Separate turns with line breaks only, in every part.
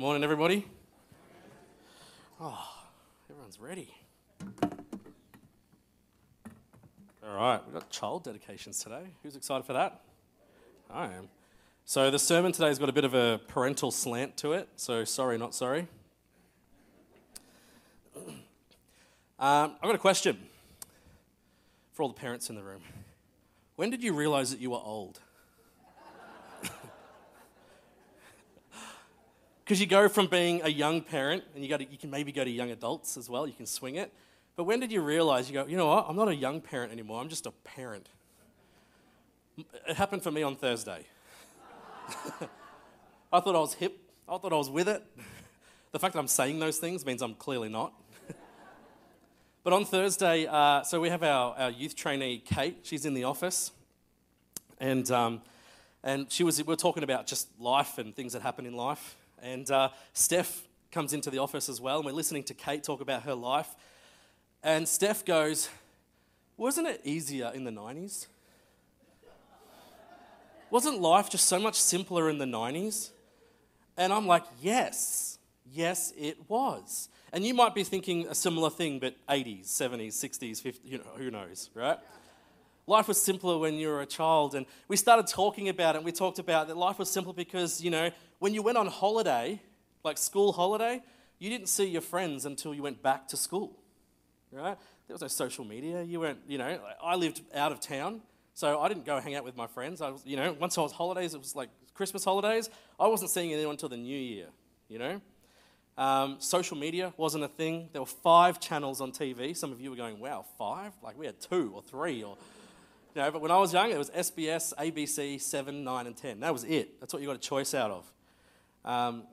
Morning, everybody. Oh, everyone's ready. All right, we've got child dedications today. Who's excited for that? I am. So, the sermon today's got a bit of a parental slant to it, so sorry, not sorry. Um, I've got a question for all the parents in the room. When did you realize that you were old? Because you go from being a young parent, and you, to, you can maybe go to young adults as well, you can swing it. But when did you realize, you go, you know what, I'm not a young parent anymore, I'm just a parent? It happened for me on Thursday. I thought I was hip, I thought I was with it. The fact that I'm saying those things means I'm clearly not. But on Thursday, uh, so we have our, our youth trainee, Kate. She's in the office. And, um, and she was, we are talking about just life and things that happen in life. And uh, Steph comes into the office as well, and we're listening to Kate talk about her life. And Steph goes, Wasn't it easier in the 90s? Wasn't life just so much simpler in the 90s? And I'm like, Yes, yes, it was. And you might be thinking a similar thing, but 80s, 70s, 60s, 50s, you know, who knows, right? Life was simpler when you were a child. And we started talking about it. And we talked about that life was simpler because, you know, when you went on holiday, like school holiday, you didn't see your friends until you went back to school, right? There was no social media. You weren't, you know, I lived out of town, so I didn't go hang out with my friends. I was, you know, once I was holidays, it was like Christmas holidays. I wasn't seeing anyone until the new year, you know? Um, social media wasn't a thing. There were five channels on TV. Some of you were going, wow, five? Like we had two or three or. You know, but when I was young, it was SBS, ABC, 7, 9, and 10. That was it. That's what you got a choice out of. Um,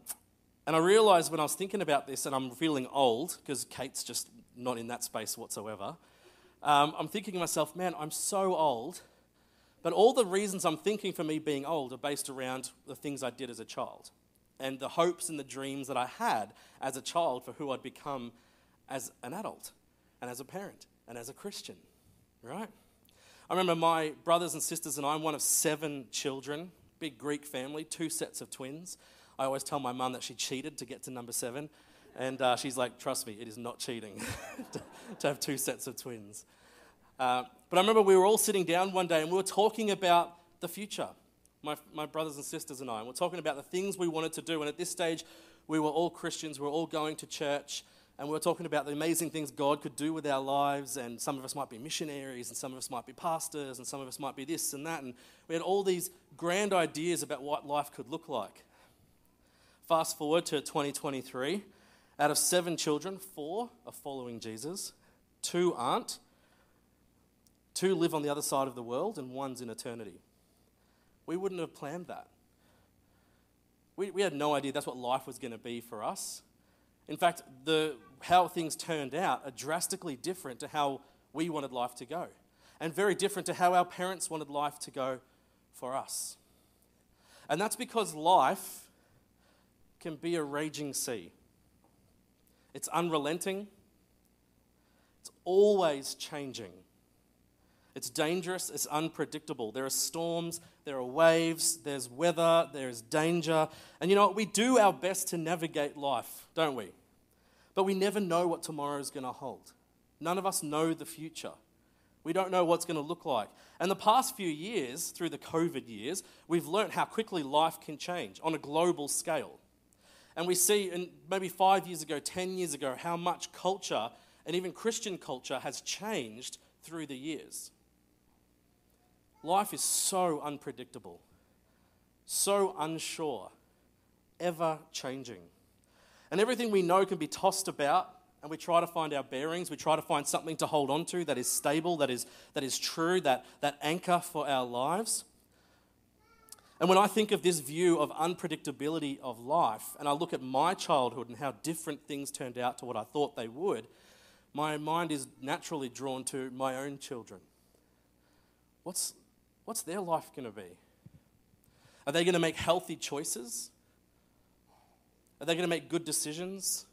and I realized when I was thinking about this, and I'm feeling old because Kate's just not in that space whatsoever, um, I'm thinking to myself, man, I'm so old. But all the reasons I'm thinking for me being old are based around the things I did as a child and the hopes and the dreams that I had as a child for who I'd become as an adult and as a parent and as a Christian, right? I remember my brothers and sisters and I, I'm one of seven children, big Greek family, two sets of twins. I always tell my mum that she cheated to get to number seven. And uh, she's like, trust me, it is not cheating to, to, have two sets of twins. Uh, but I remember we were all sitting down one day and we were talking about the future my, my brothers and sisters and I, and we're talking about the things we wanted to do. And at this stage, we were all Christians, we were all going to church, and we were talking about the amazing things God could do with our lives. And some of us might be missionaries, and some of us might be pastors, and some of us might be this and that. And we had all these grand ideas about what life could look like. Fast forward to 2023. Out of seven children, four are following Jesus, two aren't. Two live on the other side of the world, and one's in eternity we wouldn't have planned that. We, we had no idea that's what life was going to be for us. In fact, the, how things turned out are drastically different to how we wanted life to go, and very different to how our parents wanted life to go for us. And that's because life can be a raging sea. It's unrelenting, it's always changing. It's dangerous, it's unpredictable. There are storms, there are waves, there's weather, there's danger. And you know what? We do our best to navigate life, don't we? But we never know what tomorrow is going to hold. None of us know the future. We don't know what's going to look like. And the past few years, through the COVID years, we've learned how quickly life can change on a global scale. And we see, in maybe five years ago, 10 years ago, how much culture and even Christian culture has changed through the years. Life is so unpredictable, so unsure, ever changing. And everything we know can be tossed about, and we try to find our bearings. We try to find something to hold on to that is stable, that is, that is true, that, that anchor for our lives. And when I think of this view of unpredictability of life, and I look at my childhood and how different things turned out to what I thought they would, my mind is naturally drawn to my own children. What's, what's their life going to be? Are they going to make healthy choices? Are they going to make good decisions?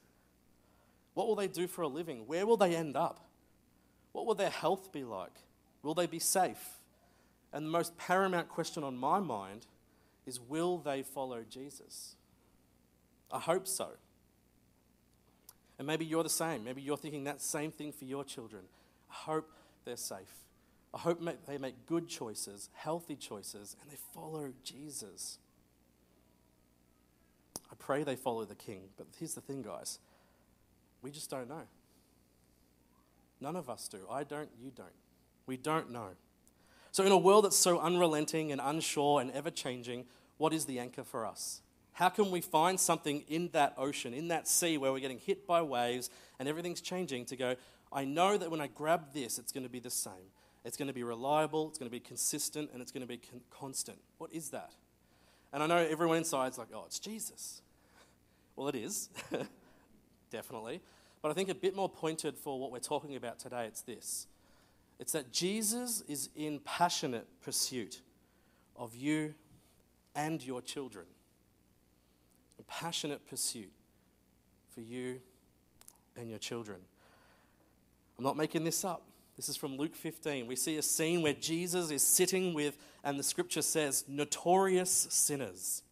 What will they do for a living? Where will they end up? What will their health be like? Will they be safe? And the most paramount question on my mind is will they follow Jesus? I hope so. And maybe you're the same. Maybe you're thinking that same thing for your children. I hope they're safe. I hope they make good choices, healthy choices, and they follow Jesus. I pray they follow the King. But here's the thing, guys we just don't know. None of us do. I don't, you don't. We don't know. So, in a world that's so unrelenting and unsure and ever changing, what is the anchor for us? How can we find something in that ocean, in that sea where we're getting hit by waves and everything's changing to go, I know that when I grab this, it's going to be the same. It's going to be reliable, it's going to be consistent, and it's going to be con- constant. What is that? And I know everyone inside is like, oh, it's Jesus. Well, it is, definitely. But I think a bit more pointed for what we're talking about today, it's this it's that Jesus is in passionate pursuit of you and your children. A passionate pursuit for you and your children. I'm not making this up. This is from Luke 15. We see a scene where Jesus is sitting with, and the scripture says, notorious sinners.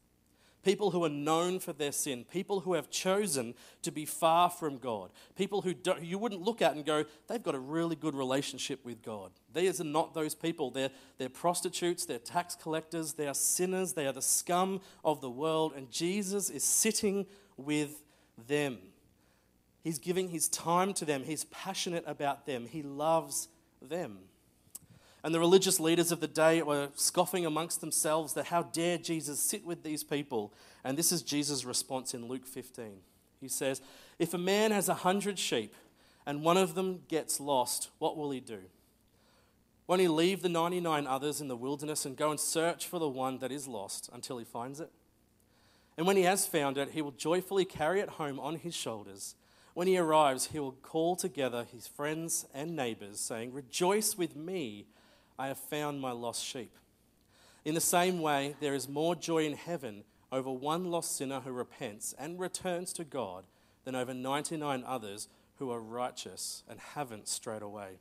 People who are known for their sin, people who have chosen to be far from God, people who you wouldn't look at and go, they've got a really good relationship with God. These are not those people. They're, they're prostitutes, they're tax collectors, they are sinners, they are the scum of the world, and Jesus is sitting with them. He's giving his time to them, he's passionate about them, he loves them. And the religious leaders of the day were scoffing amongst themselves that how dare Jesus sit with these people? And this is Jesus' response in Luke 15. He says, If a man has a hundred sheep and one of them gets lost, what will he do? Won't he leave the 99 others in the wilderness and go and search for the one that is lost until he finds it? And when he has found it, he will joyfully carry it home on his shoulders. When he arrives, he will call together his friends and neighbors, saying, Rejoice with me I have found my lost sheep. In the same way, there is more joy in heaven over one lost sinner who repents and returns to God than over 99 others who are righteous and haven't strayed away.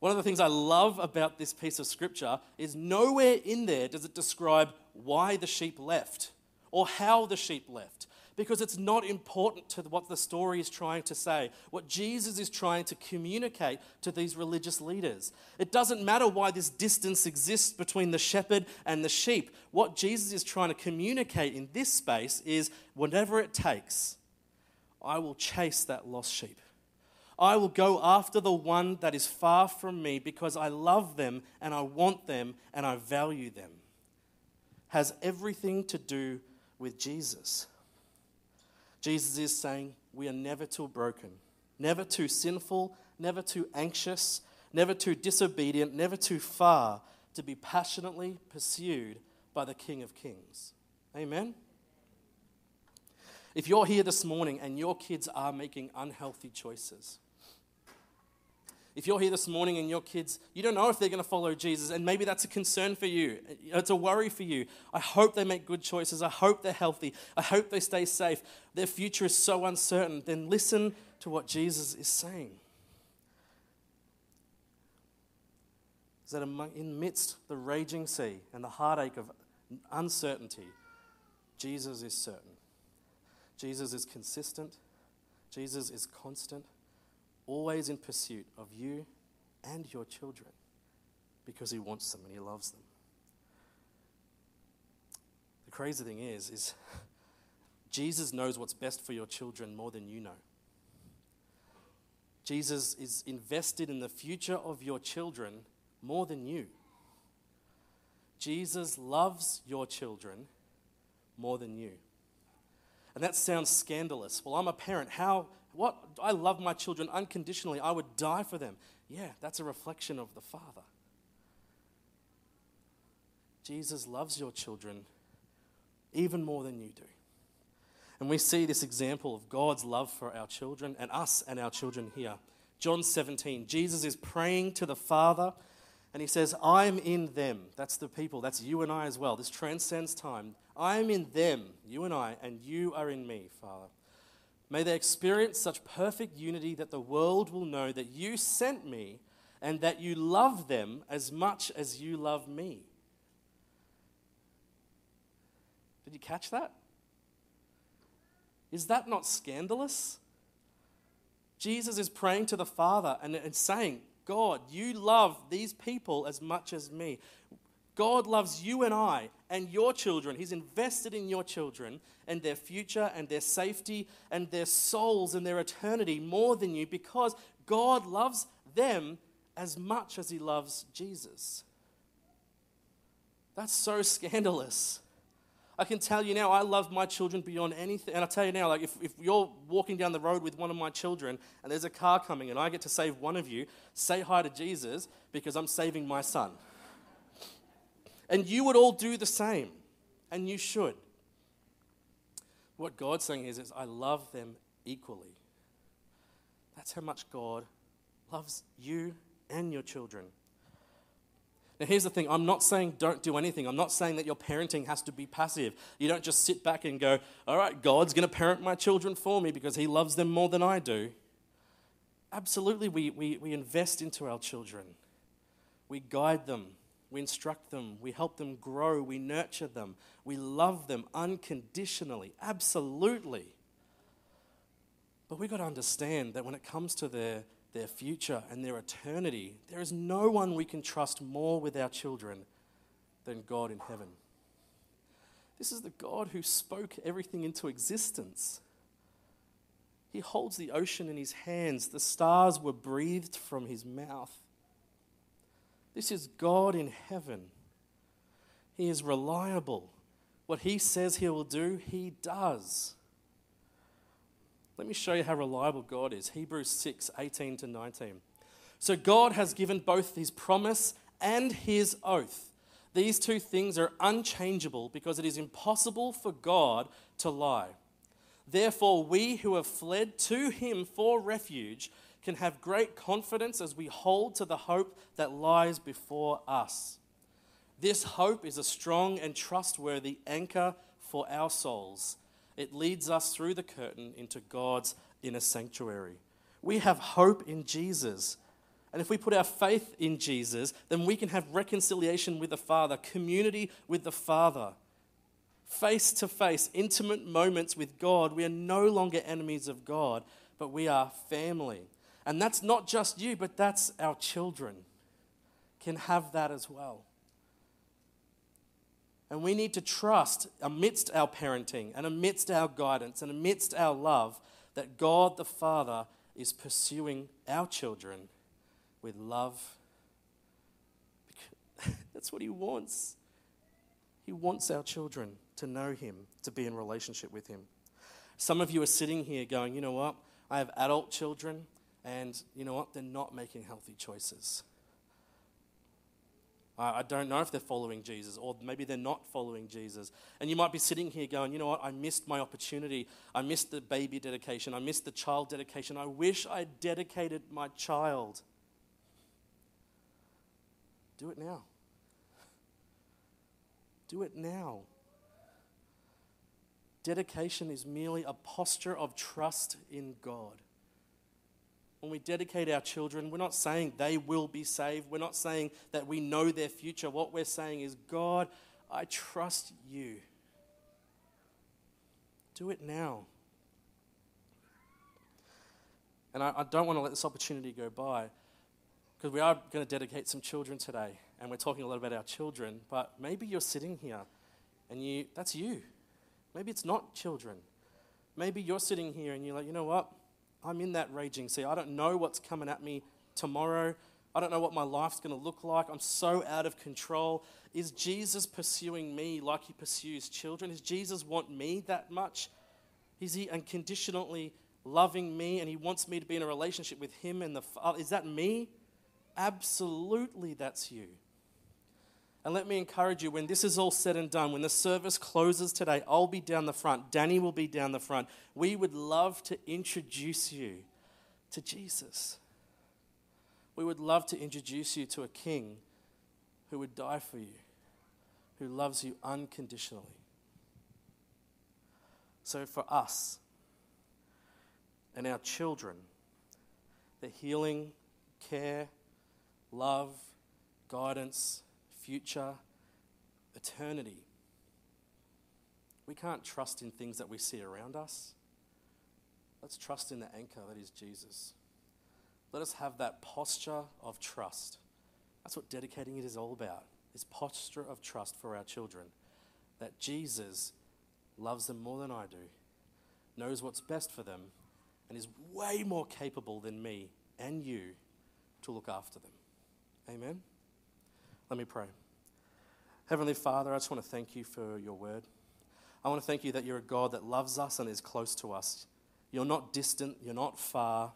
One of the things I love about this piece of scripture is nowhere in there does it describe why the sheep left or how the sheep left because it's not important to what the story is trying to say, what Jesus is trying to communicate to these religious leaders. It doesn't matter why this distance exists between the shepherd and the sheep. What Jesus is trying to communicate in this space is whatever it takes, I will chase that lost sheep. I will go after the one that is far from me because I love them and I want them and I value them. Has everything to do with Jesus. Jesus is saying we are never too broken, never too sinful, never too anxious, never too disobedient, never too far to be passionately pursued by the King of Kings. Amen? If you're here this morning and your kids are making unhealthy choices, if you're here this morning and your kids, you don't know if they're going to follow Jesus, and maybe that's a concern for you. It's a worry for you. I hope they make good choices. I hope they're healthy. I hope they stay safe. Their future is so uncertain. Then listen to what Jesus is saying. Is that in midst the raging sea and the heartache of uncertainty, Jesus is certain. Jesus is consistent. Jesus is constant always in pursuit of you and your children because he wants them and he loves them. The crazy thing is is Jesus knows what's best for your children more than you know. Jesus is invested in the future of your children more than you. Jesus loves your children more than you. And that sounds scandalous. Well, I'm a parent. How what? I love my children unconditionally. I would die for them. Yeah, that's a reflection of the Father. Jesus loves your children even more than you do. And we see this example of God's love for our children and us and our children here. John 17, Jesus is praying to the Father and he says, I'm in them. That's the people. That's you and I as well. This transcends time. I'm in them, you and I, and you are in me, Father. May they experience such perfect unity that the world will know that you sent me and that you love them as much as you love me. Did you catch that? Is that not scandalous? Jesus is praying to the Father and, and saying, God, you love these people as much as me. God loves you and I and your children. He's invested in your children and their future and their safety and their souls and their eternity more than you because God loves them as much as He loves Jesus. That's so scandalous. I can tell you now, I love my children beyond anything. And I tell you now, like if, if you're walking down the road with one of my children and there's a car coming and I get to save one of you, say hi to Jesus because I'm saving my son. And you would all do the same, and you should. What God's saying is, is I love them equally. That's how much God loves you and your children. Now, here's the thing I'm not saying don't do anything. I'm not saying that your parenting has to be passive. You don't just sit back and go, all right, God's going to parent my children for me because he loves them more than I do. Absolutely, we, we, we invest into our children, we guide them, we instruct them, we help them grow, we nurture them, we love them unconditionally, absolutely. But we've got to understand that when it comes to their, their future and their eternity, there is no one we can trust more with our children than God in heaven. This is the God who spoke everything into existence. He holds the ocean in his hands, the stars were breathed from his mouth. This is God in heaven. He is reliable. What He says He will do, He does. Let me show you how reliable God is. Hebrews 6 18 to 19. So God has given both His promise and His oath. These two things are unchangeable because it is impossible for God to lie. Therefore, we who have fled to Him for refuge can have great confidence as we hold to the hope that lies before us. This hope is a strong and trustworthy anchor for our souls. It leads us through the curtain into God's inner sanctuary. We have hope in Jesus. And if we put our faith in Jesus, then we can have reconciliation with the Father, community with the Father, face to face, intimate moments with God. We are no longer enemies of God, but we are family. And that's not just you, but that's our children can have that as well. And we need to trust amidst our parenting and amidst our guidance and amidst our love that God the Father is pursuing our children with love. That's what He wants. He wants our children to know Him, to be in relationship with Him. Some of you are sitting here going, you know what? I have adult children and you know what? They're not making healthy choices. I, don't know if they're following Jesus, or maybe they're not following Jesus. And you might be sitting here going, you know what? I missed my opportunity. I missed the baby dedication. I missed the child dedication. I wish I dedicated my child. Do it now. Do it now. Dedication is merely a posture of trust in God when we dedicate our children, we're not saying they will be saved. We're not saying that we know their future. What we're saying is, God, I trust you. Do it now. And I, I don't want to let this opportunity go by because we are going to dedicate some children today and we're talking a lot about our children, but maybe you're sitting here and you that's you. Maybe it's not children. Maybe you're sitting here and you're like, you know what? I'm in that raging sea. I don't know what's coming at me tomorrow. I don't know what my life's going to look like. I'm so out of control. Is Jesus pursuing me like he pursues children? Does Jesus want me that much? Is he unconditionally loving me and he wants me to be in a relationship with him and the Father? Is that me? Absolutely, that's you. And let me encourage you when this is all said and done, when the service closes today, I'll be down the front. Danny will be down the front. We would love to introduce you to Jesus. We would love to introduce you to a king who would die for you, who loves you unconditionally. So, for us and our children, the healing, care, love, guidance, future, eternity. We can't trust in things that we see around us. Let's trust in the anchor that is Jesus. Let us have that posture of trust. That's what dedicating it is all about. This posture of trust for our children. That Jesus loves them more than I do, knows what's best for them, and is way more capable than me and you to look after them. Amen? Let me pray. Heavenly Father, I just want to thank you for your word. I want to thank you that you're a God that loves us and is close to us. You're not distant, you're not far,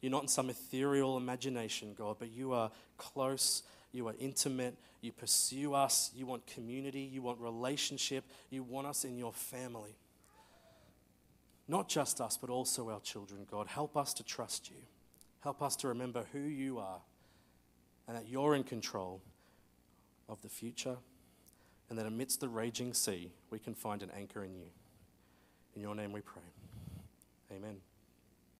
you're not in some ethereal imagination, God, but you are close, you are intimate, you pursue us, you want community, you want relationship, you want us in your family. Not just us, but also our children, God. Help us to trust you. Help us to remember who you are and that you're in control of the future, and that amidst the raging sea, we can find an anchor in you. In your name we pray. Amen.